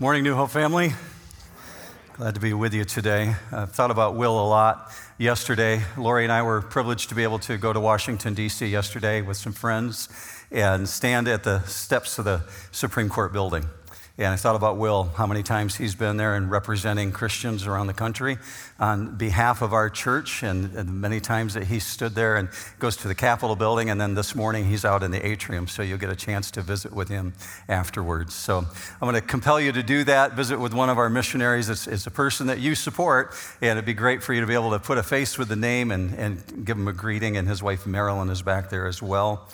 Morning, New Hope family. Glad to be with you today. I've thought about Will a lot yesterday. Lori and I were privileged to be able to go to Washington, D.C. yesterday with some friends and stand at the steps of the Supreme Court building. And I thought about Will, how many times he's been there and representing Christians around the country on behalf of our church, and, and, many times that he stood there and goes to the Capitol building, and then this morning he's out in the atrium, so you'll get a chance to visit with him afterwards. So I'm going to compel you to do that, visit with one of our missionaries. It's, it's a person that you support, and it'd be great for you to be able to put a face with the name and, and give him a greeting, and his wife Marilyn is back there as well.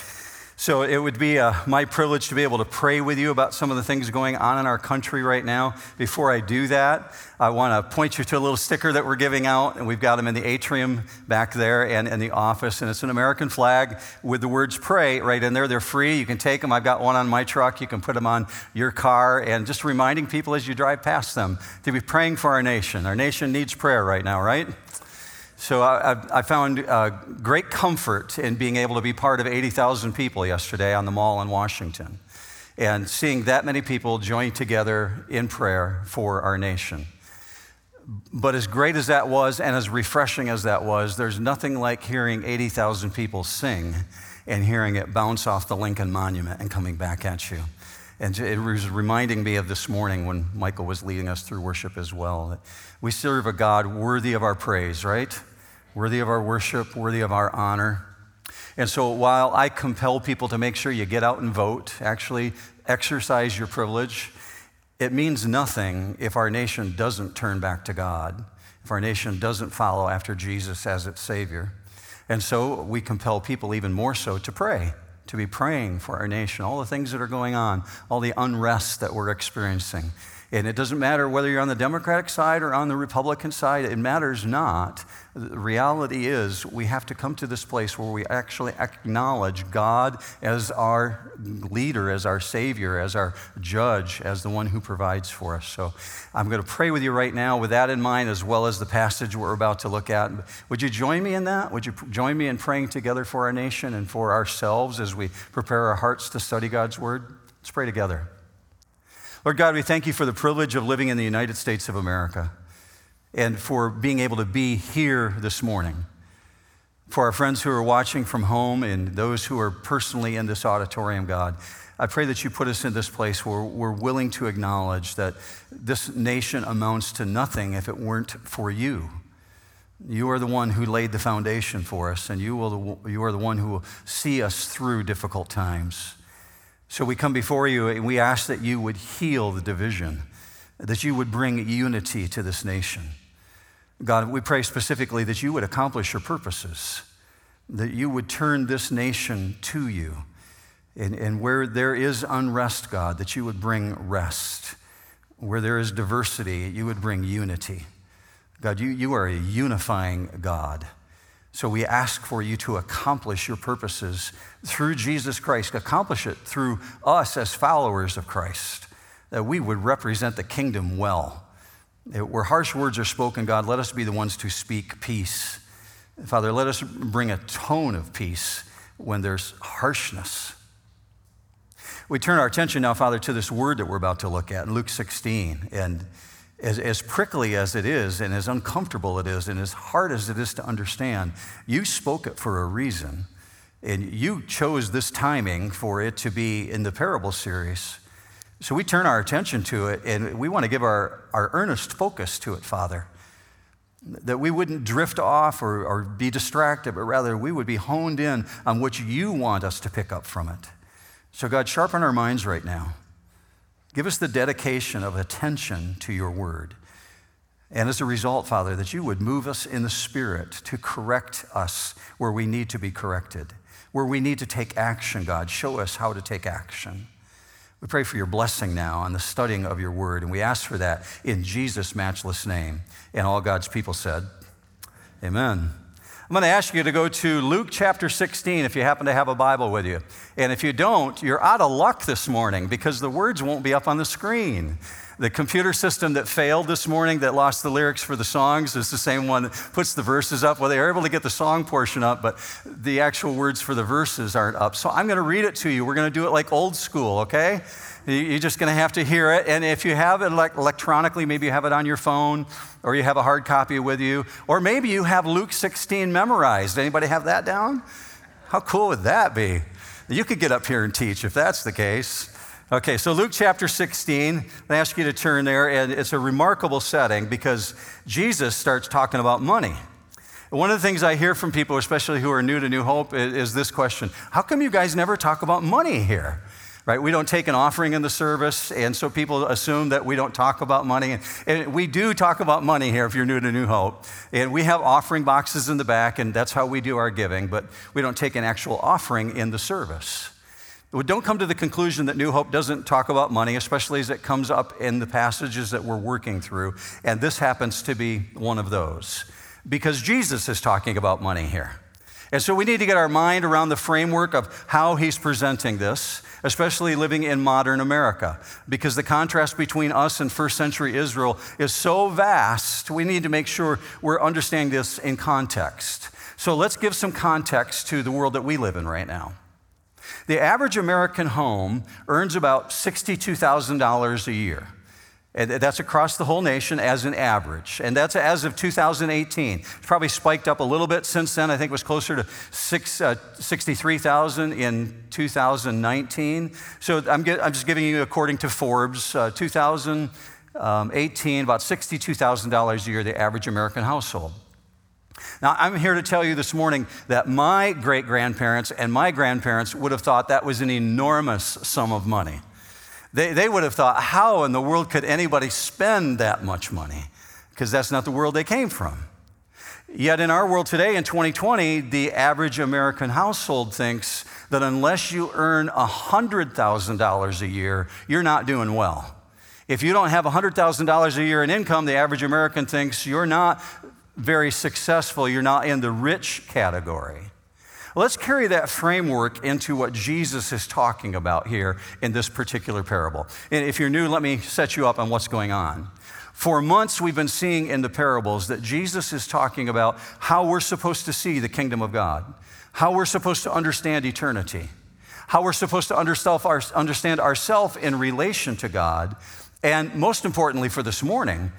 So it would be uh, my privilege to be able to pray with you about some of the things going on in our country right now. Before I do that, I want to point you to a little sticker that we're giving out, and we've got them in the atrium back there and in the office. And it's an American flag with the words pray right in there. They're free. You can take them. I've got one on my truck. You can put them on your car. And just reminding people as you drive past them to be praying for our nation. Our nation needs prayer right now, right? So I, I found uh, great comfort in being able to be part of 80,000 people yesterday on the mall in Washington and seeing that many people join together in prayer for our nation. But as great as that was and as refreshing as that was, there's nothing like hearing 80,000 people sing and hearing it bounce off the Lincoln Monument and coming back at you. And it was reminding me of this morning when Michael was leading us through worship as well. That we serve a God worthy of our praise, right? Worthy of our worship, worthy of our honor. And so while I compel people to make sure you get out and vote, actually exercise your privilege, it means nothing if our nation doesn't turn back to God, if our nation doesn't follow after Jesus as its Savior. And so we compel people even more so to pray, to be praying for our nation, all the things that are going on, all the unrest that we're experiencing. And it doesn't matter whether you're on the Democratic side or on the Republican side, it matters not. The reality is, we have to come to this place where we actually acknowledge God as our leader, as our Savior, as our judge, as the one who provides for us. So I'm going to pray with you right now with that in mind, as well as the passage we're about to look at. Would you join me in that? Would you join me in praying together for our nation and for ourselves as we prepare our hearts to study God's Word? Let's pray together. Lord God, we thank you for the privilege of living in the United States of America and for being able to be here this morning. For our friends who are watching from home and those who are personally in this auditorium, God, I pray that you put us in this place where we're willing to acknowledge that this nation amounts to nothing if it weren't for you. You are the one who laid the foundation for us, and you, will, you are the one who will see us through difficult times. So we come before you and we ask that you would heal the division, that you would bring unity to this nation. God, we pray specifically that you would accomplish your purposes, that you would turn this nation to you. And, and where there is unrest, God, that you would bring rest. Where there is diversity, you would bring unity. God, you, you are a unifying God. So we ask for you to accomplish your purposes through Jesus Christ, accomplish it through us as followers of Christ, that we would represent the kingdom well. Eh, where harsh words are spoken, God, let us be the ones to speak peace. Father, let us bring a tone of peace when there's harshness. We turn our attention now, Father, to this word that we're about to look at in Luke 16. And as, as prickly as it is, and as uncomfortable it is, and as hard as it is to understand, you spoke it for a reason. And you chose this timing for it to be in the parable series. So we turn our attention to it, and we want to give our, our earnest focus to it, Father. That we wouldn't drift off or, or be distracted, but rather we would be honed in on what you want us to pick up from it. So, God, sharpen our minds right now. Give us the dedication of attention to your word. And as a result, Father, that you would move us in the Spirit to correct us where we need to be corrected, where we need to take action, God. Show us how to take action. We pray for your blessing now on the studying of your word, and we ask for that in Jesus' matchless name. And all God's people said, Amen. I'm going to ask you to go to Luke chapter 16 if you happen to have a Bible with you. And if you don't, you're out of luck this morning because the words won't be up on the screen. The computer system that failed this morning, that lost the lyrics for the songs, is the same one that puts the verses up. Well, they are able to get the song portion up, but the actual words for the verses aren't up. So I'm going to read it to you. We're going to do it like old school, okay? You're just going to have to hear it. And if you have it electronically, maybe you have it on your phone or you have a hard copy with you, or maybe you have Luke 16 memorized. Anybody have that down? How cool would that be? You could get up here and teach if that's the case. Okay, so Luke chapter 16, I ask you to turn there, and it's a remarkable setting because Jesus starts talking about money. One of the things I hear from people, especially who are new to New Hope, is, this question How come you guys never talk about money here? Right? We don't take an offering in the service, and so people assume that we don't talk about money. And we do talk about money here if you're new to New Hope. And we have offering boxes in the back, and that's how we do our giving, but we don't take an actual offering in the service. Don't come to the conclusion that New Hope doesn't talk about money, especially as it comes up in the passages that we're working through. And this happens to be one of those because Jesus is talking about money here. And so we need to get our mind around the framework of how he's presenting this, especially living in modern America, because the contrast between us and first century Israel is so vast, we need to make sure we're understanding this in context. So let's give some context to the world that we live in right now. The average American home earns about $62,000 a year. And that's across the whole nation as an average. And that's as of 2018. It's probably spiked up a little bit since then. I think it was closer to six, uh, 63,000 in 2019. So I'm, get, I'm, just giving you according to Forbes, uh, 2018, about $62,000 a year, the average American household. Now, I'm here to tell you this morning that my great grandparents and my grandparents would have thought that was an enormous sum of money. They, they would have thought, how in the world could anybody spend that much money? Because that's not the world they came from. Yet in our world today, in 2020, the average American household thinks that unless you earn $100,000 a year, you're not doing well. If you don't have $100,000 a year in income, the average American thinks you're not very successful, you're not in the rich category. Let's carry that framework into what Jesus is talking about here in this particular parable. And if you're new, let me set you up on what's going on. For months, we've been seeing in the parables that Jesus is talking about how we're supposed to see the kingdom of God, how we're supposed to understand eternity, how we're supposed to understand ourselves in relation to God, and most importantly for this morning,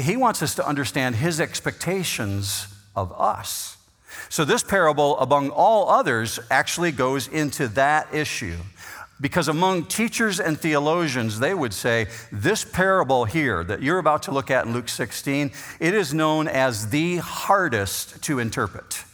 he wants us to understand his expectations of us. So, this parable, among all others, actually goes into that issue. Because among teachers and theologians, they would say this parable here that you're about to look at in Luke 16, it is known as the hardest to interpret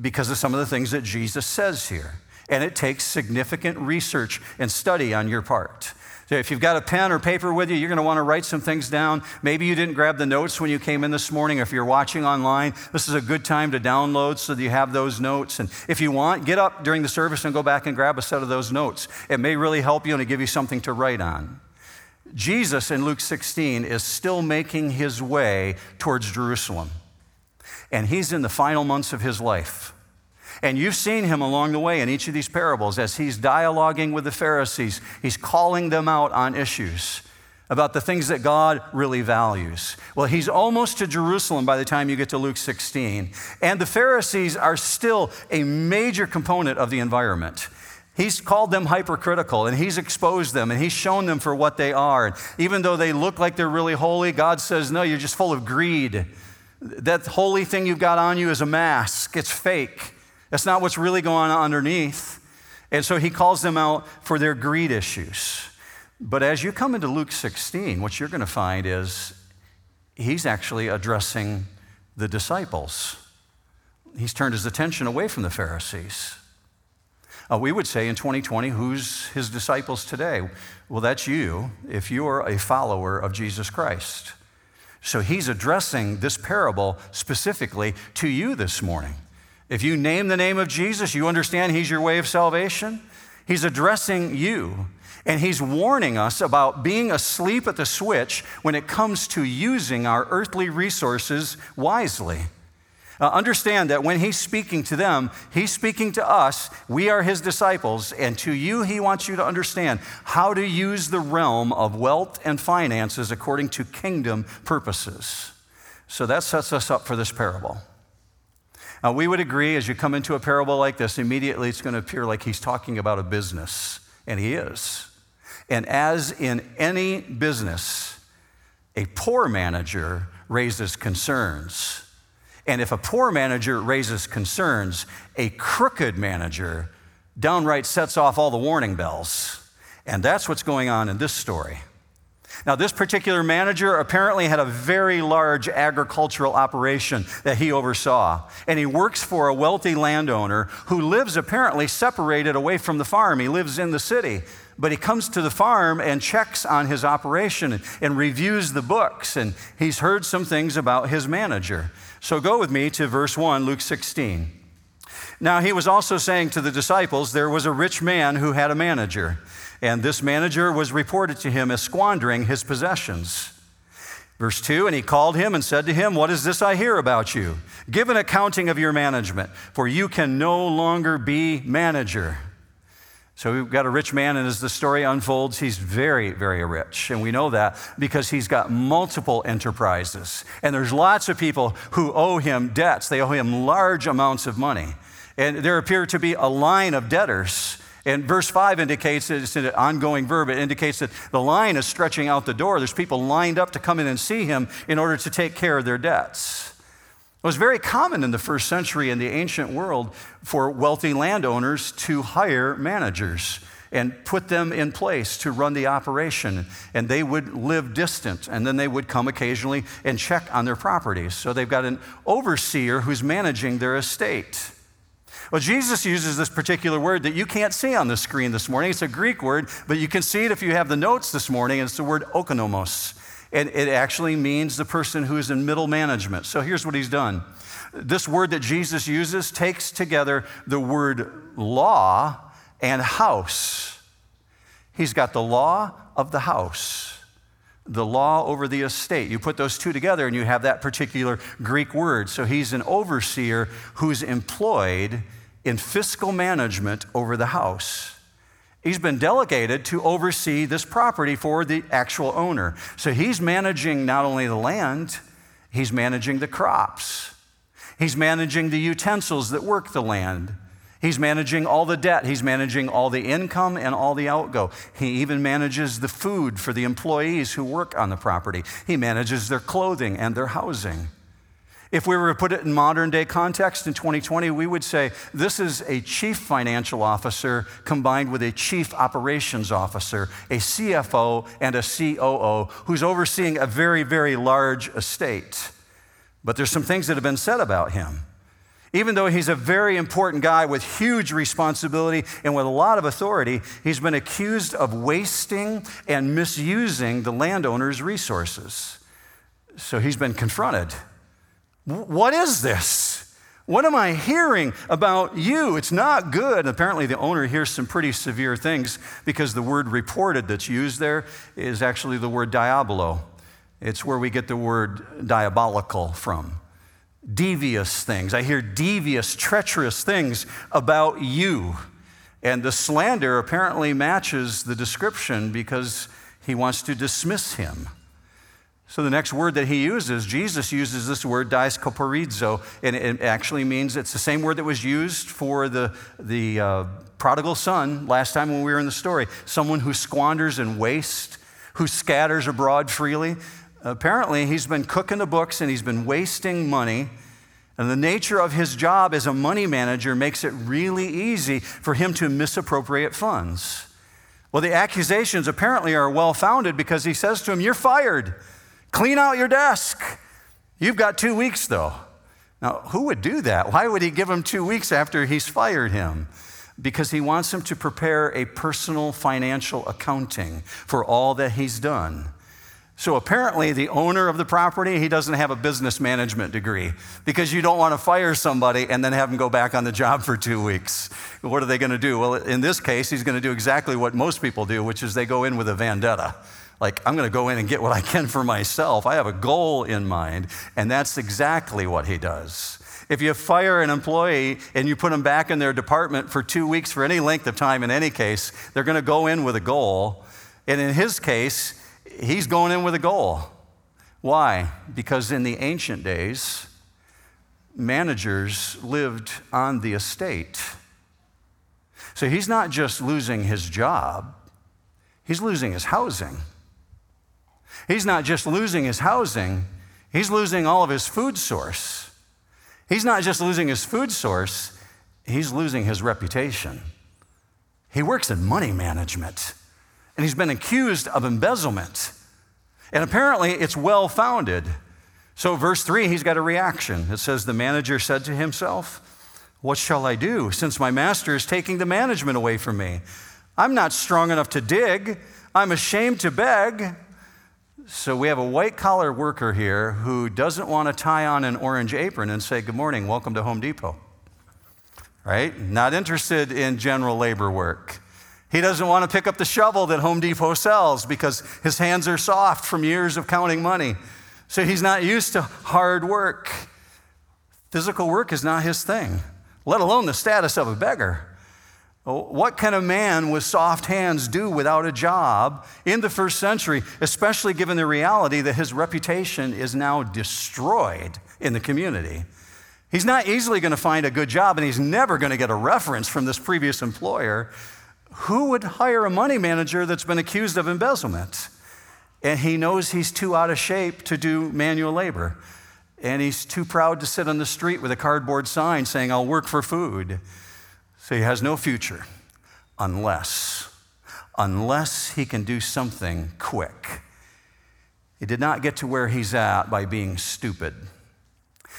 because of some of the things that Jesus says here. And it takes significant research and study on your part. So if you've got a pen or paper with you, you're going to want to write some things down. Maybe you didn't grab the notes when you came in this morning. If you're watching online, this is a good time to download so that you have those notes. And if you want, get up during the service and go back and grab a set of those notes. It may really help you and give you something to write on. Jesus in Luke 16 is still making his way towards Jerusalem. And he's in the final months of his life. And you've seen him along the way in each of these parables as he's dialoguing with the Pharisees. He's calling them out on issues about the things that God really values. Well, he's almost to Jerusalem by the time you get to Luke 16. And the Pharisees are still a major component of the environment. He's called them hypercritical and he's exposed them and he's shown them for what they are. And even though they look like they're really holy, God says, No, you're just full of greed. That holy thing you've got on you is a mask, it's fake. That's not what's really going on underneath. And so he calls them out for their greed issues. But as you come into Luke 16, what you're going to find is he's actually addressing the disciples. He's turned his attention away from the Pharisees. Uh, we would say in 2020, who's his disciples today? Well, that's you if you're a follower of Jesus Christ. So he's addressing this parable specifically to you this morning. If you name the name of Jesus, you understand He's your way of salvation. He's addressing you, and He's warning us about being asleep at the switch when it comes to using our earthly resources wisely. Uh, understand that when he's speaking to them, he's speaking to us. We are his disciples. And to you, he wants you to understand how to use the realm of wealth and finances according to kingdom purposes. So that sets us up for this parable. Now, we would agree as you come into a parable like this, immediately it's going to appear like he's talking about a business, and he is. And as in any business, a poor manager raises concerns and if a poor manager raises concerns, a crooked manager downright sets off all the warning bells. And that's what's going on in this story. Now, this particular manager apparently had a very large agricultural operation that he oversaw. And he works for a wealthy landowner who lives apparently separated away from the farm. He lives in the city. But he comes to the farm and checks on his operation and reviews the books. And he's heard some things about his manager. So go with me to verse 1, Luke 16. Now, he was also saying to the disciples, There was a rich man who had a manager, and this manager was reported to him as squandering his possessions. Verse 2 And he called him and said to him, What is this I hear about you? Give an accounting of your management, for you can no longer be manager. So we've got a rich man, and as the story unfolds, he's very, very rich. And we know that because he's got multiple enterprises. And there's lots of people who owe him debts, they owe him large amounts of money. And there appear to be a line of debtors. And verse 5 indicates that it's an ongoing verb. It indicates that the line is stretching out the door. There's people lined up to come in and see him in order to take care of their debts. It was very common in the first century in the ancient world for wealthy landowners to hire managers and put them in place to run the operation. And they would live distant, and then they would come occasionally and check on their properties. So they've got an overseer who's managing their estate. Well, Jesus uses this particular word that you can't see on the screen this morning. It's a Greek word, but you can see it if you have the notes this morning. It's the word oikonomos and it actually means the person who is in middle management. So here's what he's done. This word that Jesus uses takes together the word law and house. He's got the law of the house, the law over the estate. You put those two together and you have that particular Greek word. So he's an overseer who's employed in fiscal management over the house. He's been delegated to oversee this property for the actual owner. So he's managing not only the land, he's managing the crops. He's managing the utensils that work the land. He's managing all the debt. He's managing all the income and all the outgo. He even manages the food for the employees who work on the property. He manages their clothing and their housing. If we were to put it in modern day context in 2020, we would say this is a chief financial officer combined with a chief operations officer, a CFO, and a COO who's overseeing a very, very large estate. But there's some things that have been said about him. Even though he's a very important guy with huge responsibility and with a lot of authority, he's been accused of wasting and misusing the landowner's resources. So he's been confronted. What is this? What am I hearing about you? It's not good. Apparently, the owner hears some pretty severe things because the word reported that's used there is actually the word diabolo. It's where we get the word diabolical from. Devious things. I hear devious, treacherous things about you. And the slander apparently matches the description because he wants to dismiss him. So the next word that he uses, Jesus uses this word diaskoporizo, and it actually means it's the same word that was used for the, the uh, prodigal son last time when we were in the story. Someone who squanders and wastes, who scatters abroad freely. Apparently, he's been cooking the books and he's been wasting money. And the nature of his job as a money manager makes it really easy for him to misappropriate funds. Well, the accusations apparently are well founded because he says to him, You're fired. Clean out your desk. You've got two weeks, though. Now, who would do that? Why would he give him two weeks after he's fired him? Because he wants him to prepare a personal financial accounting for all that he's done. So apparently, the owner of the property, he doesn't have a business management degree because you don't want to fire somebody and then have them go back on the job for two weeks. What are they going to do? Well, in this case, he's going to do exactly what most people do, which is they go in with a vendetta like I'm going to go in and get what I can for myself. I have a goal in mind, and that's exactly what he does. If you fire an employee and you put them back in their department for two weeks for any length of time, in any case, they're going to go in with a goal. And in his case, he's going in with a goal. Why? Because in the ancient days, managers lived on the estate. So he's not just losing his job, he's losing his housing. He's not just losing his housing, he's losing all of his food source. He's not just losing his food source, he's losing his reputation. He works in money management, and he's been accused of embezzlement. And apparently, it's well founded. So, verse 3, he's got a reaction. It says, The manager said to himself, What shall I do since my master is taking the management away from me? I'm not strong enough to dig, I'm ashamed to beg. So, we have a white collar worker here who doesn't want to tie on an orange apron and say, Good morning, welcome to Home Depot. Right? Not interested in general labor work. He doesn't want to pick up the shovel that Home Depot sells because his hands are soft from years of counting money. So he's not used to hard work. Physical work is not his thing, let alone the status of a beggar. Oh, what can a man with soft hands do without a job in the first century, especially given the reality that his reputation is now destroyed in the community? He's not easily going to find a good job, and he's never going to get a reference from this previous employer who would hire a money manager that's been accused of embezzlement? And he knows he's too out of shape to do manual labor. And he's too proud to sit on the street with a cardboard sign saying, I'll work for food. So he has no future unless, unless he can do something quick. He did not get to where he's at by being stupid.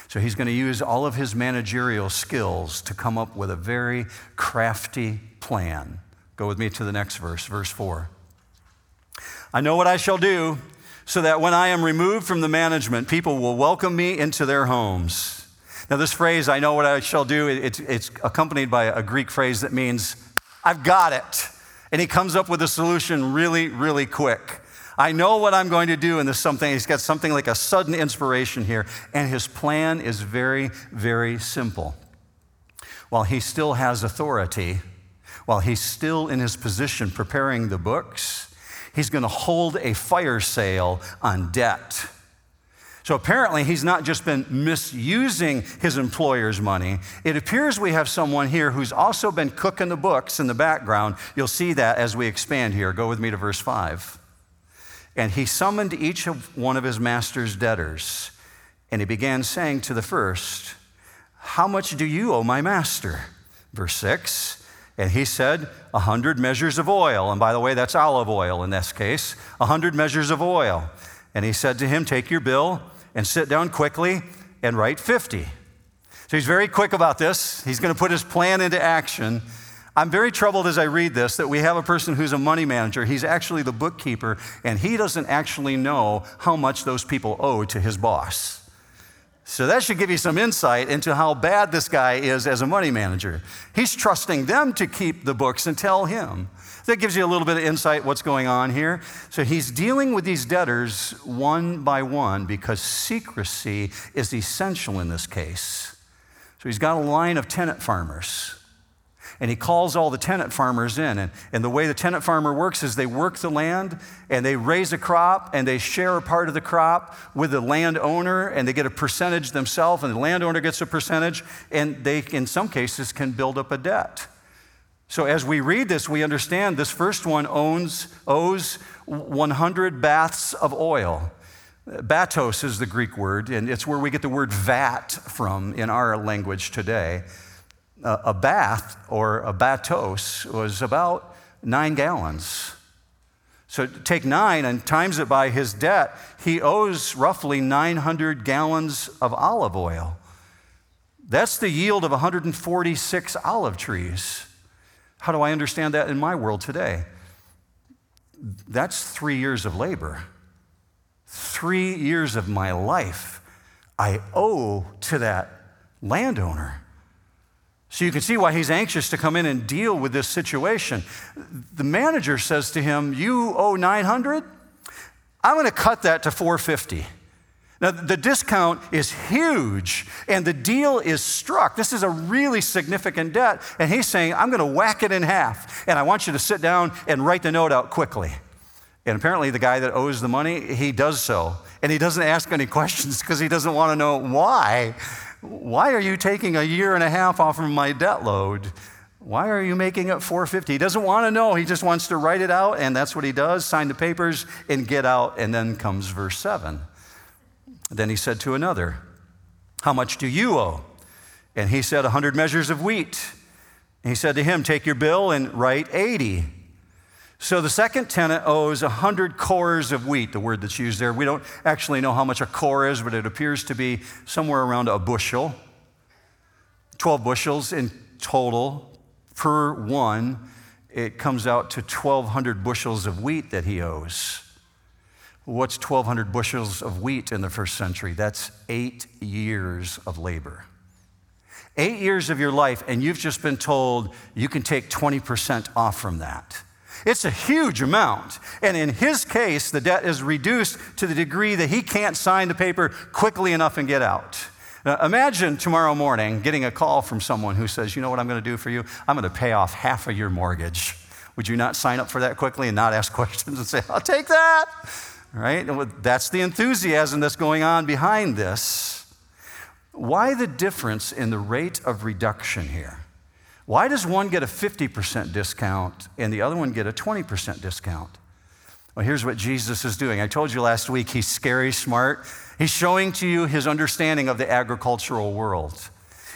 So he's going to use all of his managerial skills to come up with a very crafty plan. Go with me to the next verse, verse 4. I know what I shall do so that when I am removed from the management, people will welcome me into their homes. Now, this phrase, I know what I shall do, it's, it's accompanied by a Greek phrase that means, I've got it. And he comes up with a solution really, really quick. I know what I'm going to do, and this something, he's got something like a sudden inspiration here, and his plan is very, very simple. While he still has authority, while he's still in his position preparing the books, he's going to hold a fire sale on debt. So apparently, he's not just been misusing his employer's money. It appears we have someone here who's also been cooking the books in the background. You'll see that as we expand here. Go with me to verse 5. And he summoned each of one of his master's debtors, and he began saying to the first, How much do you owe my master? Verse 6. And he said, A hundred measures of oil. And by the way, that's olive oil in this case. A hundred measures of oil. And he said to him, Take your bill and sit down quickly and write 50. So he's very quick about this. He's going to put his plan into action. I'm very troubled as I read this that we have a person who's a money manager. He's actually the bookkeeper, and he doesn't actually know how much those people owe to his boss. So that should give you some insight into how bad this guy is as a money manager. He's trusting them to keep the books and tell him. That gives you a little bit of insight what's going on here. So he's dealing with these debtors one by one because secrecy is essential in this case. So he's got a line of tenant farmers and he calls all the tenant farmers in. And, and the way the tenant farmer works is they work the land and they raise a crop and they share a part of the crop with the landowner and they get a percentage themselves and the landowner gets a percentage and they, in some cases, can build up a debt. So as we read this, we understand this first one owns, owes 100 baths of oil. Batos is the Greek word, and it's where we get the word vat from in our language today uh, a bath or a batos was about nine gallons. So take nine and times it by his debt, he owes roughly 900 gallons of olive oil. That's the yield of 146 olive trees. How do I understand that in my world today? That's three years of labor. Three years of my life I owe to that landowner. So you can see why he's anxious to come in and deal with this situation. The manager says to him, You owe 900? I'm going to cut that to 450. Now, the discount is huge and the deal is struck. This is a really significant debt. And he's saying, I'm going to whack it in half. And I want you to sit down and write the note out quickly. And apparently, the guy that owes the money, he does so. And he doesn't ask any questions because he doesn't want to know why. Why are you taking a year and a half off of my debt load? Why are you making it 450? He doesn't want to know. He just wants to write it out, and that's what he does sign the papers and get out. And then comes verse 7. Then he said to another, How much do you owe? And he said, A hundred measures of wheat. And he said to him, Take your bill and write 80. So the second tenant owes 100 cores of wheat, the word that's used there. We don't actually know how much a core is, but it appears to be somewhere around a bushel. 12 bushels in total per one. It comes out to 1,200 bushels of wheat that he owes. What's 1,200 bushels of wheat in the first century? That's eight years of labor. Eight years of your life, and you've just been told you can take 20% off from that. It's a huge amount. And in his case, the debt is reduced to the degree that he can't sign the paper quickly enough and get out. Now, imagine tomorrow morning getting a call from someone who says, You know what I'm going to do for you? I'm going to pay off half of your mortgage. Would you not sign up for that quickly and not ask questions and say, I'll take that? Right? That's the enthusiasm that's going on behind this. Why the difference in the rate of reduction here? Why does one get a 50% discount and the other one get a 20% discount? Well, here's what Jesus is doing. I told you last week he's scary smart. He's showing to you his understanding of the agricultural world.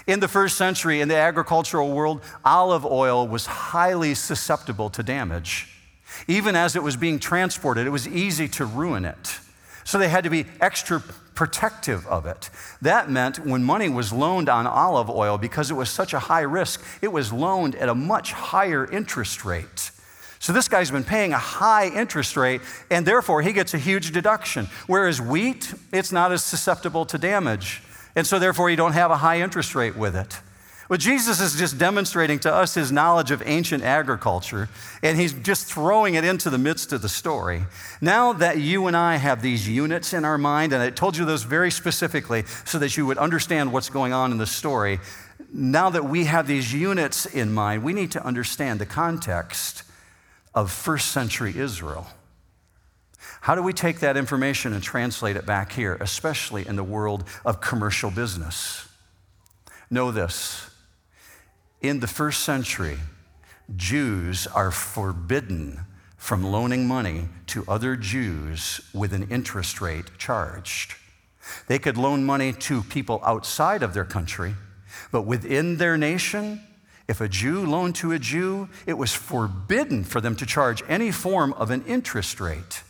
In the first century, in the agricultural world, olive oil was highly susceptible to damage. Even as it was being transported, it was easy to ruin it. So they had to be extra protective of it. That meant when money was loaned on olive oil, because it was such a high risk, it was loaned at a much higher interest rate. So this guy's been paying a high interest rate, and therefore he gets a huge deduction. Whereas wheat, it's not as susceptible to damage. And so therefore you don't have a high interest rate with it. Well, Jesus is just demonstrating to us his knowledge of ancient agriculture, and he's just throwing it into the midst of the story. Now that you and I have these units in our mind, and I told you those very specifically so that you would understand what's going on in the story, now that we have these units in mind, we need to understand the context of first century Israel. How do we take that information and translate it back here, especially in the world of commercial business? Know this in the first century, Jews are forbidden from loaning money to other Jews with an interest rate charged. They could loan money to people outside of their country, but within their nation, if a Jew loaned to a Jew, it was forbidden for them to charge any form of an interest rate.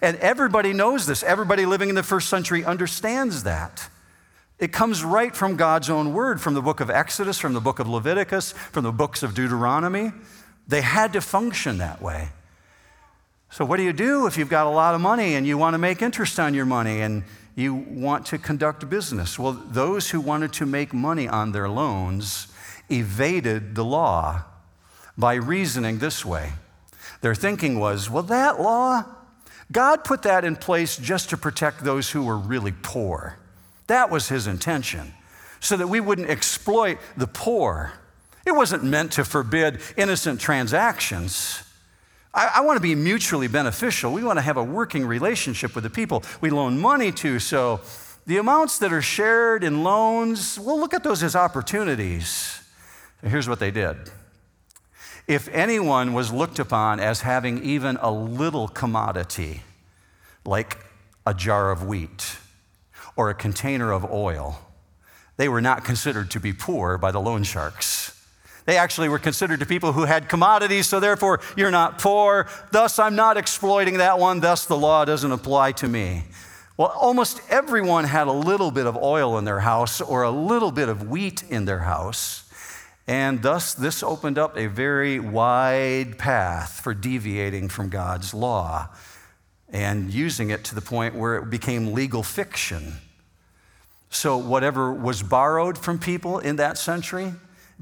And everybody knows this. Everybody living in the first century understands that. It comes right from God's own word, from the book of Exodus, from the book of Leviticus, from the books of Deuteronomy. They had to function that way. So, what do you do if you've got a lot of money and you want to make interest on your money and you want to conduct business? Well, those who wanted to make money on their loans evaded the law by reasoning this way. Their thinking was, well, that law, God put that in place just to protect those who were really poor. That was his intention, so that we wouldn't exploit the poor. It wasn't meant to forbid innocent transactions. I, I want to be mutually beneficial. We want to have a working relationship with the people we loan money to. So the amounts that are shared in loans, we'll look at those as opportunities. Here's what they did. If anyone was looked upon as having even a little commodity, like a jar of wheat, or a container of oil, they were not considered to be poor by the loan sharks. They actually were considered to people who had commodities, so therefore you're not poor. Thus, I'm not exploiting that one. Thus, the law doesn't apply to me. Well, almost everyone had a little bit of oil in their house or a little bit of wheat in their house. And thus, this opened up a very wide path for deviating from God's law and using it to the point where it became legal fiction. So, whatever was borrowed from people in that century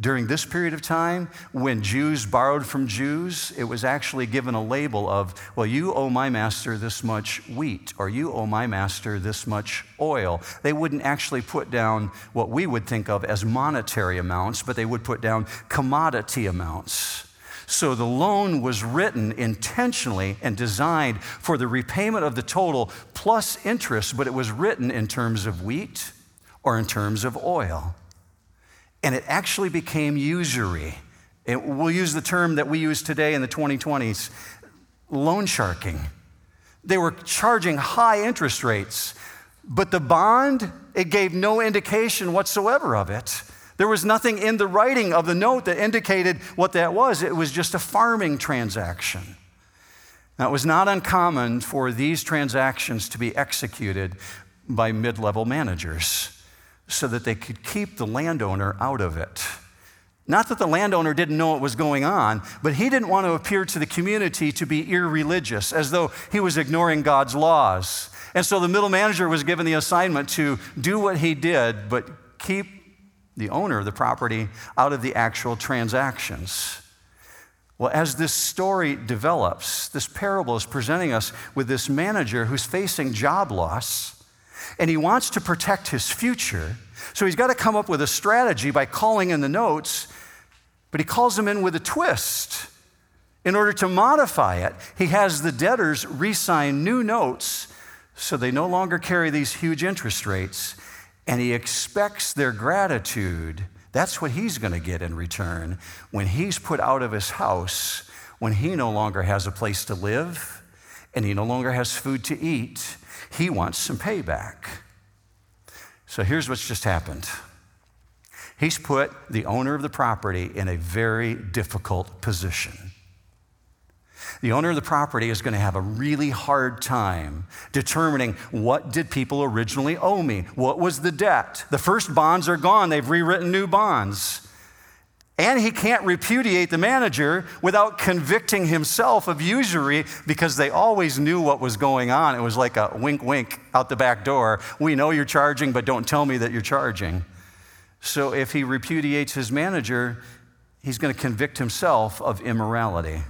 During this period of time, when Jews borrowed from Jews, it was actually given a label of, well, you owe my master this much wheat, or you owe my master this much oil. They wouldn't actually put down what we would think of as monetary amounts, but they would put down commodity amounts. So the loan was written intentionally and designed for the repayment of the total plus interest, but it was written in terms of wheat or in terms of oil and it actually became usury. And we'll use the term that we use today in the 2020s loan sharking. They were charging high interest rates, but the bond, it gave no indication whatsoever of it. There was nothing in the writing of the note that indicated what that was. It was just a farming transaction. Now, it was not uncommon for these transactions to be executed by mid level managers so that they could keep the landowner out of it. Not that the landowner didn't know what was going on, but he didn't want to appear to the community to be irreligious, as though he was ignoring God's laws. And so the middle manager was given the assignment to do what he did, but keep the owner of the property out of the actual transactions. Well, as this story develops, this parable is presenting us with this manager who's facing job loss and he wants to protect his future. So he's got to come up with a strategy by calling in the notes, but he calls them in with a twist. In order to modify it, he has the debtors re sign new notes so they no longer carry these huge interest rates, and he expects their gratitude. That's what he's going to get in return when he's put out of his house, when he no longer has a place to live, and he no longer has food to eat he wants some payback. So here's what's just happened he's put the owner of the property in a very difficult position. The owner of the property is going to have a really hard time determining what did people originally owe me? What was the debt? The first bonds are gone. They've rewritten new bonds. And he can't repudiate the manager without convicting himself of usury because they always knew what was going on. It was like a wink, wink out the back door. We know you're charging, but don't tell me that you're charging. So if he repudiates his manager, he's going to convict himself of immorality.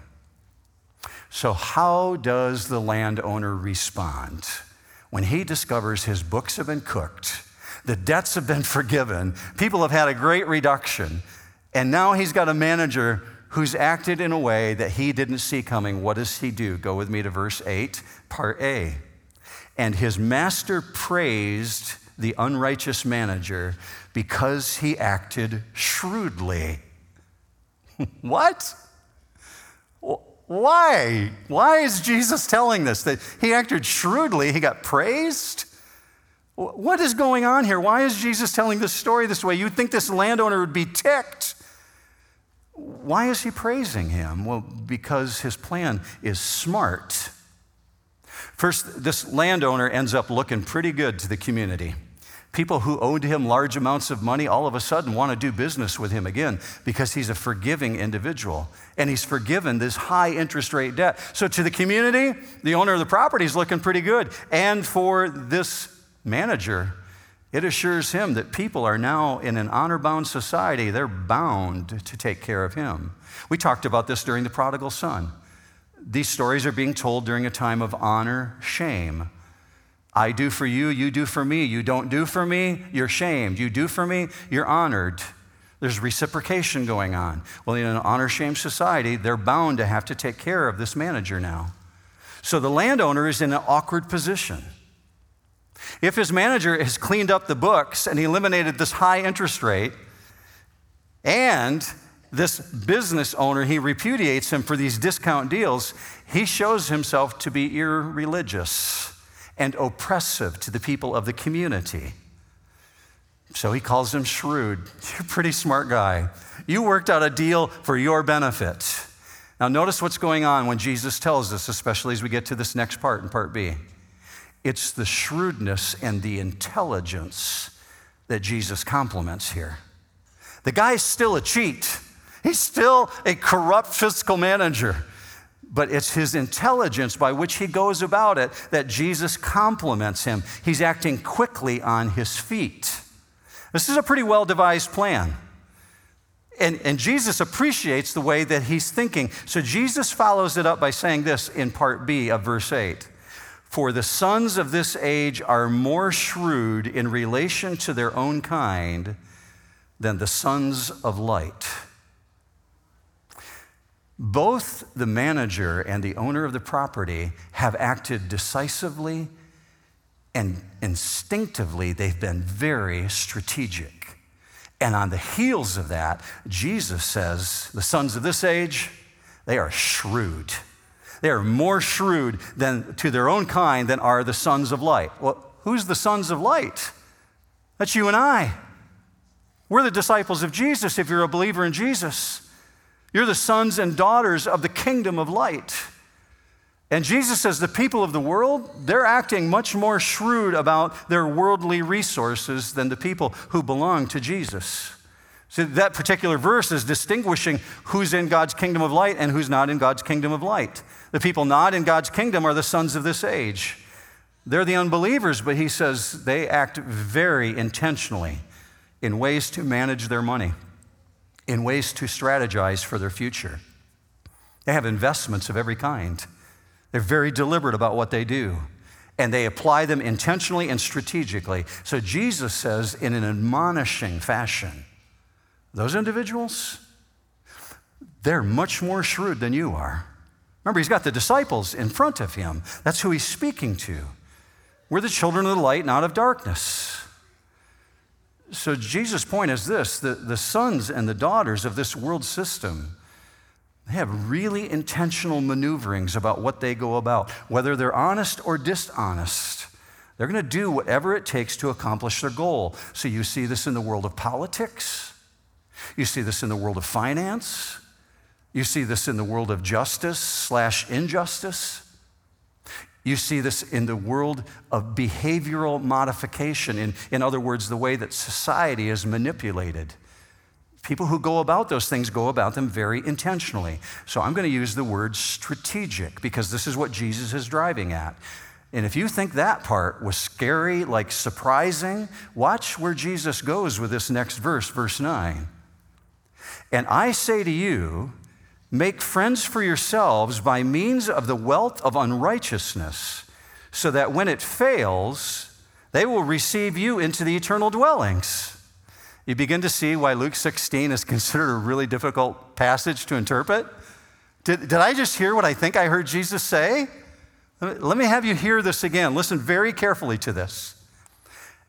So, how does the landowner respond when he discovers his books have been cooked? The debts have been forgiven. People have had a great reduction. And now he's got a manager who's acted in a way that he didn't see coming. What does he do? Go with me to verse 8, part A. And his master praised the unrighteous manager because he acted shrewdly. what? Why? Why is Jesus telling this? That he acted shrewdly, he got praised? What is going on here? Why is Jesus telling this story this way? You'd think this landowner would be ticked. Why is he praising him? Well, because his plan is smart. First, this landowner ends up looking pretty good to the community. People who owed him large amounts of money all of a sudden want to do business with him again because he's a forgiving individual and he's forgiven this high interest rate debt. So, to the community, the owner of the property is looking pretty good. And for this manager, it assures him that people are now in an honor bound society. They're bound to take care of him. We talked about this during the prodigal son. These stories are being told during a time of honor, shame. I do for you, you do for me. You don't do for me, you're shamed. You do for me, you're honored. There's reciprocation going on. Well, in an honor shame society, they're bound to have to take care of this manager now. So the landowner is in an awkward position. If his manager has cleaned up the books and eliminated this high interest rate, and this business owner, he repudiates him for these discount deals, he shows himself to be irreligious and oppressive to the people of the community. So he calls him shrewd. You're a pretty smart guy. You worked out a deal for your benefit. Now, notice what's going on when Jesus tells us, especially as we get to this next part in part B. It's the shrewdness and the intelligence that Jesus compliments here. The guy's still a cheat, he's still a corrupt fiscal manager. But it's his intelligence by which he goes about it that Jesus compliments him. He's acting quickly on his feet. This is a pretty well devised plan. And, and Jesus appreciates the way that he's thinking. So Jesus follows it up by saying this in part B of verse 8 For the sons of this age are more shrewd in relation to their own kind than the sons of light. Both the manager and the owner of the property have acted decisively and instinctively, they've been very strategic. And on the heels of that, Jesus says, the sons of this age, they are shrewd. They are more shrewd than to their own kind than are the sons of light. Well, who's the sons of light? That's you and I. We're the disciples of Jesus if you're a believer in Jesus. You're the sons and daughters of the kingdom of light. And Jesus says the people of the world, they're acting much more shrewd about their worldly resources than the people who belong to Jesus. So that particular verse is distinguishing who's in God's kingdom of light and who's not in God's kingdom of light. The people not in God's kingdom are the sons of this age. They're the unbelievers, but he says they act very intentionally in ways to manage their money, in ways to strategize for their future. They have investments of every kind. They're very deliberate about what they do, and they apply them intentionally and strategically. So Jesus says, in an admonishing fashion, those individuals, they're much more shrewd than you are. Remember, he's got the disciples in front of him. That's who he's speaking to. We're the children of the light, not of darkness. So, Jesus' point is this the, the sons and the daughters of this world system they have really intentional maneuverings about what they go about, whether they're honest or dishonest. They're going to do whatever it takes to accomplish their goal. So you see this in the world of politics. You see this in the world of finance. You see this in the world of justice slash injustice. You see this in the world of behavioral modification. In, in other words, the way that society is manipulated. People who go about those things go about them very intentionally. So I'm going to use the word strategic because this is what Jesus is driving at. And if you think that part was scary, like surprising, watch where Jesus goes with this next verse, verse 9. And I say to you, make friends for yourselves by means of the wealth of unrighteousness, so that when it fails, they will receive you into the eternal dwellings you begin to see why Luke 16 is considered a really difficult passage to interpret. Did, did I just hear what I think I heard Jesus say? Let me have you hear this again. Listen very carefully to this.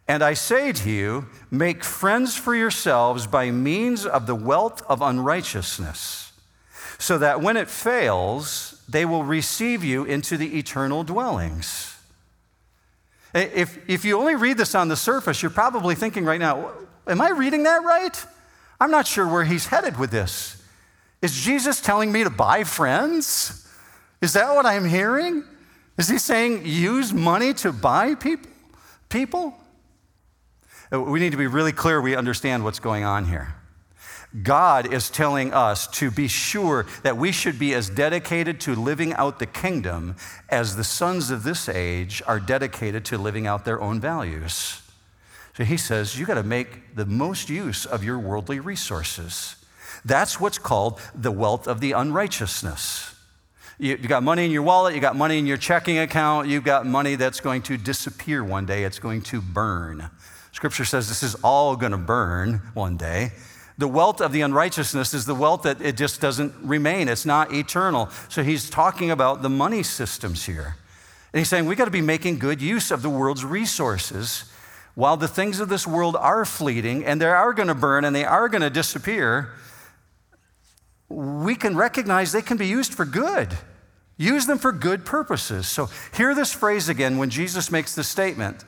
And I say to you, make friends for yourselves by means of the wealth of unrighteousness, so that when it fails, they will receive you into the eternal dwellings. If, if you only read this on the surface, you're probably thinking right now, Am I reading that right? I'm not sure where he's headed with this. Is Jesus telling me to buy friends? Is that what I'm hearing? Is he saying use money to buy people? People? Uh, we need to be really clear we understand what's going on here. God is telling us to be sure that we should be as dedicated to living out the kingdom as the sons of this age are dedicated to living out their own values. So he says, you got to make the most use of your worldly resources. That's what's called the wealth of the unrighteousness. You, you got money in your wallet, you got money in your checking account, you've got money that's going to disappear one day, it's going to burn. Scripture says this is all going to burn one day. The wealth of the unrighteousness is the wealth that it just doesn't remain. It's not eternal. So he's talking about the money systems here. And he's saying we got to be making good use of the world's resources while the things of this world are fleeting and they are going to burn and they are going to disappear, we can recognize they can be used for good. Use them for good purposes. So, hear this phrase again when Jesus makes the statement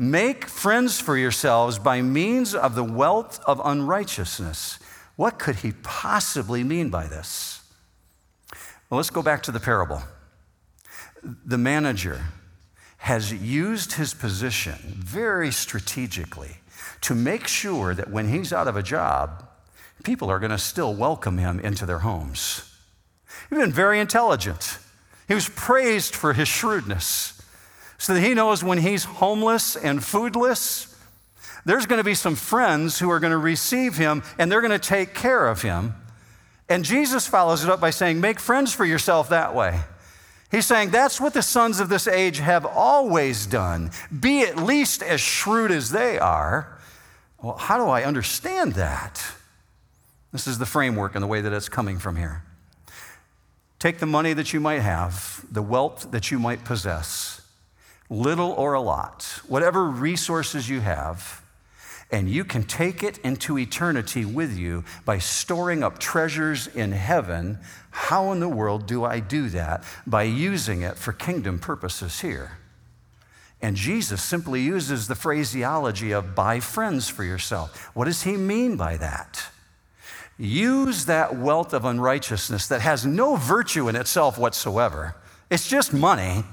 Make friends for yourselves by means of the wealth of unrighteousness. What could he possibly mean by this? Well, let's go back to the parable. The manager has used his position very strategically to make sure that when he's out of a job, people are going to still welcome him into their homes. He's been very intelligent. He was praised for his shrewdness so that he knows when he's homeless and foodless There's going to be some friends who are going to receive him and they're going to take care of him. And Jesus follows it up by saying, Make friends for yourself that way. He's saying that's what the sons of this age have always done. Be at least as shrewd as they are. Well, how do I understand that? This is the framework and the way that it's coming from here. Take the money that you might have, the wealth that you might possess, little or a lot, whatever resources you have, and you can take it into eternity with you by storing up treasures in heaven. How in the world do I do that? By using it for kingdom purposes here. And Jesus simply uses the phraseology of buy friends for yourself. What does he mean by that? Use that wealth of unrighteousness that has no virtue in itself whatsoever. It's just money.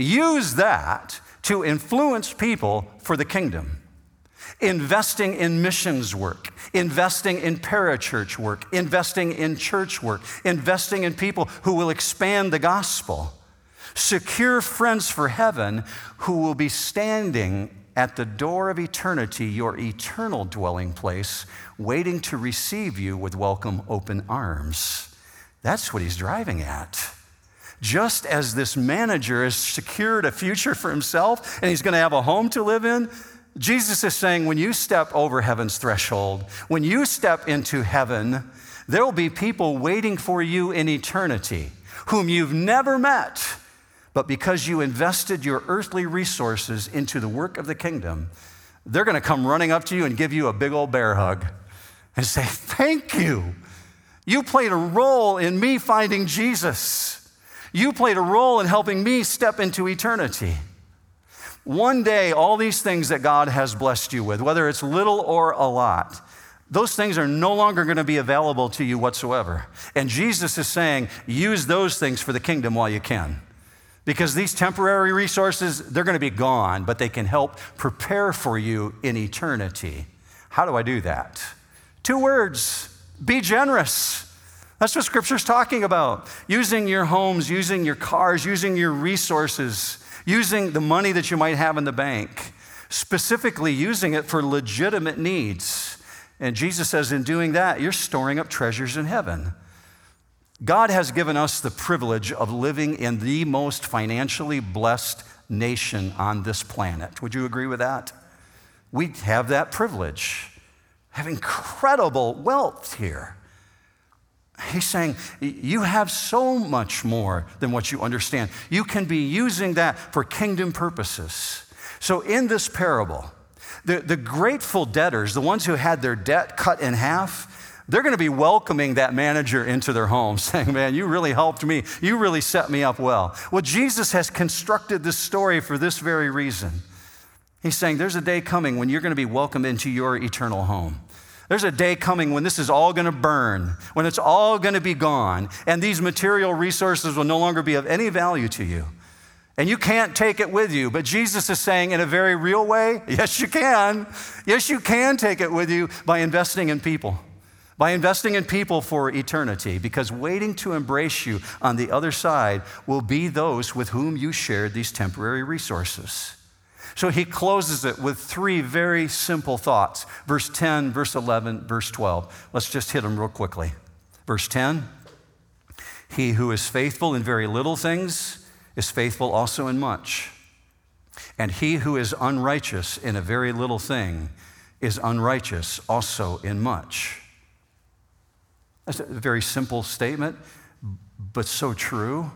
Use that to influence people for the kingdom. Investing in missions work, investing in parachurch work, investing in church work, investing in people who will expand the gospel. Secure friends for heaven who will be standing at the door of eternity, your eternal dwelling place, waiting to receive you with welcome open arms. That's what he's driving at. Just as this manager has secured a future for himself and he's going to have a home to live in, Jesus is saying when you step over heaven's threshold, when you step into heaven, there will be people waiting for you in eternity whom you've never met but because you invested your earthly resources into the work of the kingdom, they're going to come running up to you and give you a big old bear hug and say, Thank you. You played a role in me finding Jesus. You played a role in helping me step into eternity. One day, all these things that God has blessed you with, whether it's little or a lot, those things are no longer going to be available to you whatsoever. And Jesus is saying, use those things for the kingdom while you can. Because these temporary resources, they're going to be gone, but they can help prepare for you in eternity. How do I do that? Two words be generous. That's what Scripture's talking about. Using your homes, using your cars, using your resources, using the money that you might have in the bank, specifically using it for legitimate needs. And Jesus says, in doing that, you're storing up treasures in heaven. God has given us the privilege of living in the most financially blessed nation on this planet. Would you agree with that? We have that privilege, have incredible wealth here. He's saying, You have so much more than what you understand. You can be using that for kingdom purposes. So, in this parable, the, the grateful debtors, the ones who had their debt cut in half, they're going to be welcoming that manager into their home, saying, Man, you really helped me. You really set me up well. Well, Jesus has constructed this story for this very reason. He's saying, There's a day coming when you're going to be welcomed into your eternal home. There's a day coming when this is all going to burn, when it's all going to be gone, and these material resources will no longer be of any value to you. And you can't take it with you. But Jesus is saying, in a very real way, yes, you can. Yes, you can take it with you by investing in people by investing in people for eternity, because waiting to embrace you on the other side will be those with whom you shared these temporary resources. So he closes it with three very simple thoughts verse 10, verse 11, verse 12. Let's just hit them real quickly. Verse 10 He who is faithful in very little things is faithful also in much. And he who is unrighteous in a very little thing is unrighteous also in much. That's a very simple statement, but so true.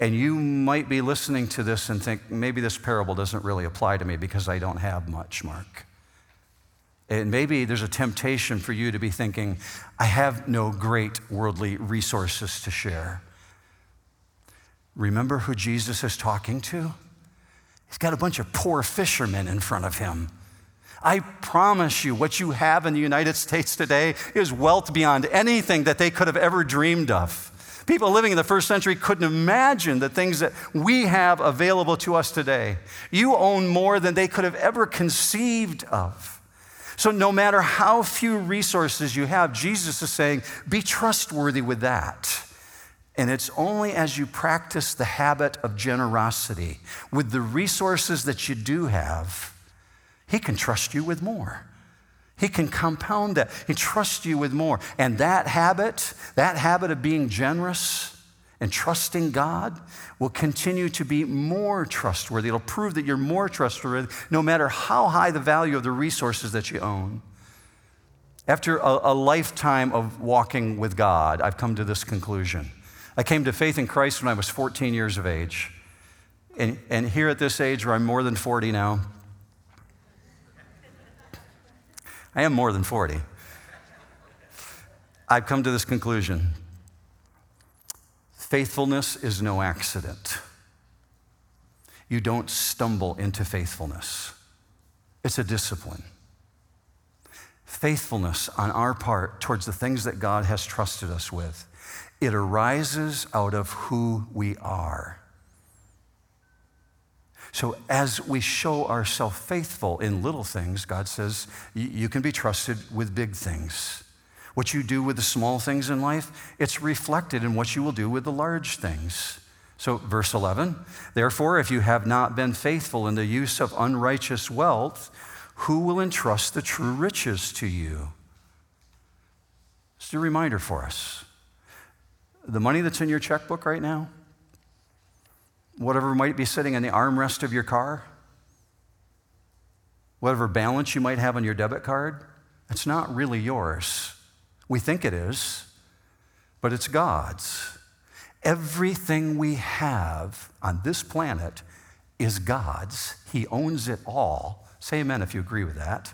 And you might be listening to this and think, maybe this parable doesn't really apply to me because I don't have much, Mark. And maybe there's a temptation for you to be thinking, I have no great worldly resources to share. Remember who Jesus is talking to? He's got a bunch of poor fishermen in front of him. I promise you, what you have in the United States today is wealth beyond anything that they could have ever dreamed of. People living in the first century couldn't imagine the things that we have available to us today. You own more than they could have ever conceived of. So, no matter how few resources you have, Jesus is saying, be trustworthy with that. And it's only as you practice the habit of generosity with the resources that you do have He can trust you with more. He can compound that. He trusts you with more. And that habit, that habit of being generous and trusting God, will continue to be more trustworthy. It'll prove that you're more trustworthy no matter how high the value of the resources that you own. After a, a lifetime of walking with God, I've come to this conclusion. I came to faith in Christ when I was 14 years of age. And, and here at this age, where I'm more than 40 now, I am more than 40. I've come to this conclusion faithfulness is no accident. You don't stumble into faithfulness, it's a discipline. Faithfulness on our part towards the things that God has trusted us with, it arises out of who we are. So, as we show ourselves faithful in little things, God says you can be trusted with big things. What you do with the small things in life, it's reflected in what you will do with the large things. So, verse 11, therefore, if you have not been faithful in the use of unrighteous wealth, who will entrust the true riches to you? It's a reminder for us. The money that's in your checkbook right now, whatever might be sitting in the armrest of your car, whatever balance you might have on your debit card, it's not really yours. We think it is, but it's God's. Everything we have on this planet is God's. He owns it all. Say amen if you agree with that.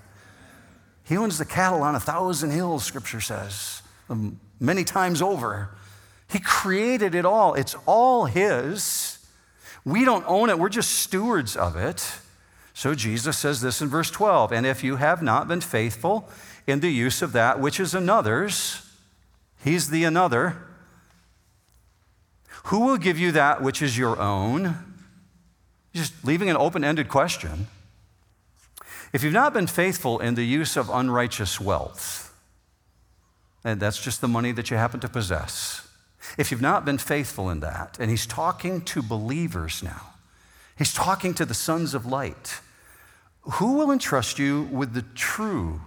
He owns the cattle on a thousand hills, scripture says, um, many times over. He created it all, it's all His. We don't own it, we're just stewards of it. So Jesus says this in verse 12 And if you have not been faithful in the use of that which is another's, he's the another. Who will give you that which is your own? Just leaving an open ended question. If you've not been faithful in the use of unrighteous wealth, and that's just the money that you happen to possess, if you've not been faithful in that, and he's talking to believers now, he's talking to the sons of light. Who will entrust you with the true?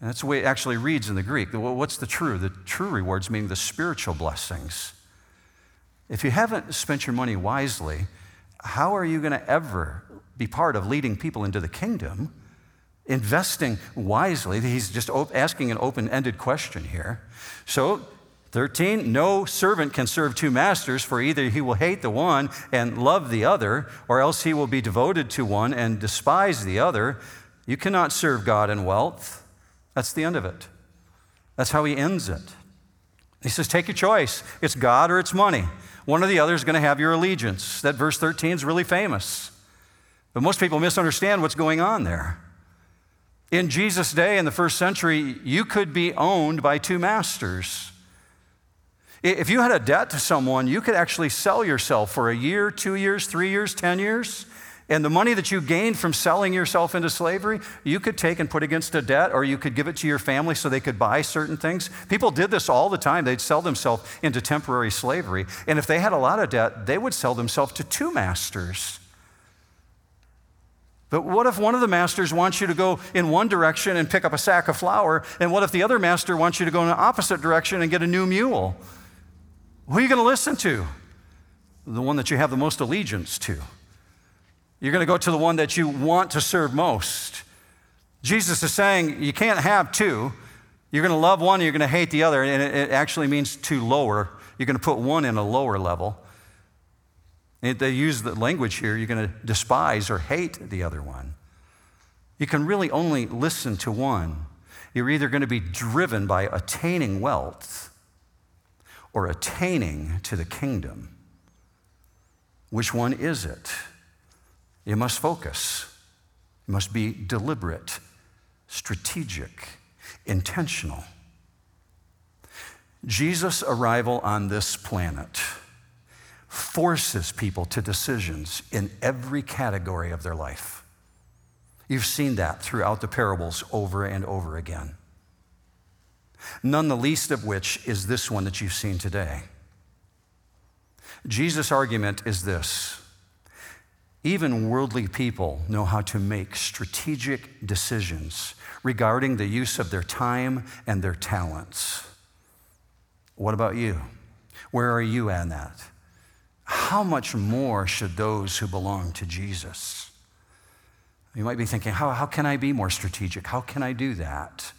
And that's the way it actually reads in the Greek. What's the true? The true rewards meaning the spiritual blessings. If you haven't spent your money wisely, how are you going to ever be part of leading people into the kingdom? Investing wisely, he's just asking an open ended question here. So 13, no servant can serve two masters, for either he will hate the one and love the other, or else he will be devoted to one and despise the other. You cannot serve God and wealth. That's the end of it. That's how he ends it. He says, Take your choice. It's God or it's money. One or the other is going to have your allegiance. That verse 13 is really famous. But most people misunderstand what's going on there. In Jesus' day, in the first century, you could be owned by two masters. If you had a debt to someone, you could actually sell yourself for a year, two years, three years, 10 years. And the money that you gained from selling yourself into slavery, you could take and put against a debt, or you could give it to your family so they could buy certain things. People did this all the time. They'd sell themselves into temporary slavery. And if they had a lot of debt, they would sell themselves to two masters. But what if one of the masters wants you to go in one direction and pick up a sack of flour? And what if the other master wants you to go in the opposite direction and get a new mule? Who are you going to listen to? The one that you have the most allegiance to. You're going to go to the one that you want to serve most. Jesus is saying you can't have two. You're going to love one, you're going to hate the other, and it actually means to lower. You're going to put one in a lower level. And they use the language here you're going to despise or hate the other one. You can really only listen to one. You're either going to be driven by attaining wealth or attaining to the kingdom. Which one is it? You must focus. You must be deliberate, strategic, intentional. Jesus' arrival on this planet forces people to decisions in every category of their life. You've seen that throughout the parables over and over again none the least of which is this one that you've seen today. Jesus' argument is this Even worldly people know how to make strategic decisions regarding the use of their time and their talents. What about you? Where are you at that? How much more should those who belong to Jesus? You might be thinking, how, how can I be more strategic? How can I do that?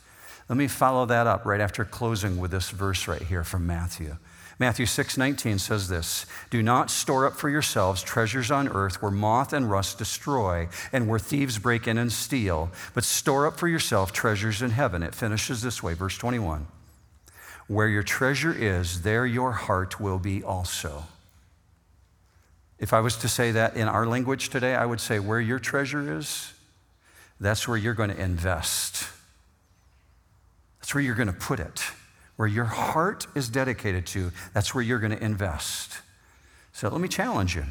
Let me follow that up right after closing with this verse right here from Matthew. Matthew 6 19 says this Do not store up for yourselves treasures on earth where moth and rust destroy and where thieves break in and steal, but store up for yourself treasures in heaven. It finishes this way, verse 21. Where your treasure is, there your heart will be also. If I was to say that in our language today, I would say, Where your treasure is, that's where you're going to invest. That's where you're going to put it where your heart is dedicated to, that's where you're going to invest. So let me challenge you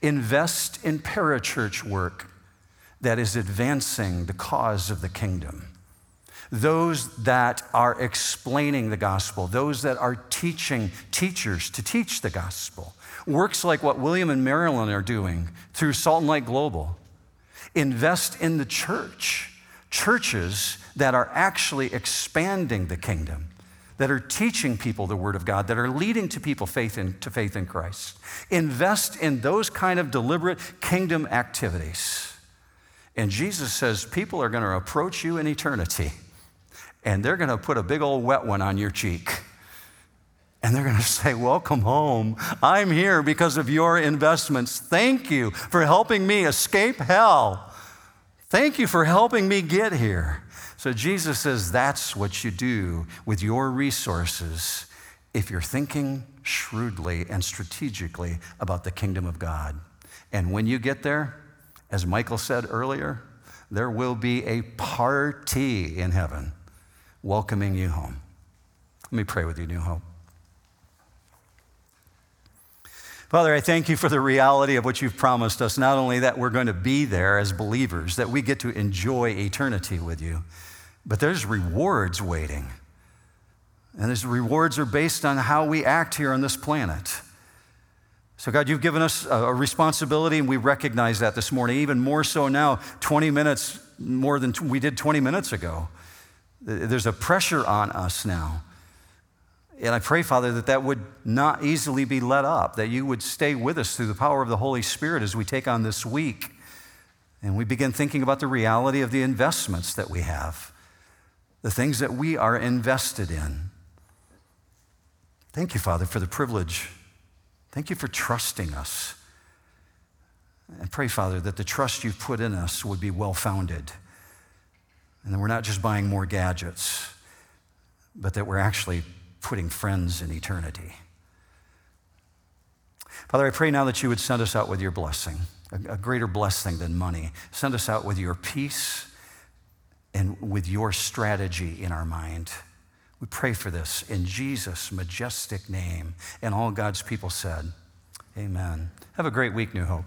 invest in parachurch work that is advancing the cause of the kingdom. Those that are explaining the gospel, those that are teaching teachers to teach the gospel. Works like what William and Marilyn are doing through Salt and Light Global. Invest in the church, churches that are actually expanding the kingdom that are teaching people the Word of God, that are leading to people faith in, to faith in Christ. Invest in those kind of deliberate kingdom activities. And Jesus says people are going to approach you in eternity, and they're going to put a big old wet one on your cheek. And they're going to say, Welcome home. I'm here because of your investments. Thank you for helping me escape hell. Thank you for helping me get here. So Jesus says that's what you do with your resources if you're thinking shrewdly and strategically about the kingdom of God. And when you get there, as Michael said earlier, there will be a party in heaven welcoming you home. Let me pray with you, New Hope. Father, I thank you for the reality of what you've promised us. Not only that we're going to be there as believers, that we get to enjoy eternity with you, but there's rewards waiting. And those rewards are based on how we act here on this planet. So, God, you've given us a responsibility, and we recognize that this morning, even more so now, 20 minutes more than we did 20 minutes ago. There's a pressure on us now. And I pray, Father, that that would not easily be let up, that you would stay with us through the power of the Holy Spirit as we take on this week and we begin thinking about the reality of the investments that we have the things that we are invested in. Thank you, Father, for the privilege. Thank you for trusting us. And pray, Father, that the trust you've put in us would be well founded. And that we're not just buying more gadgets, but that we're actually putting friends in eternity. Father, I pray now that you would send us out with your blessing, a, a greater blessing than money. Send us out with your peace and with your strategy in our mind. We pray for this in Jesus' majestic name. And all God's people said, Amen. Have a great week, New Hope.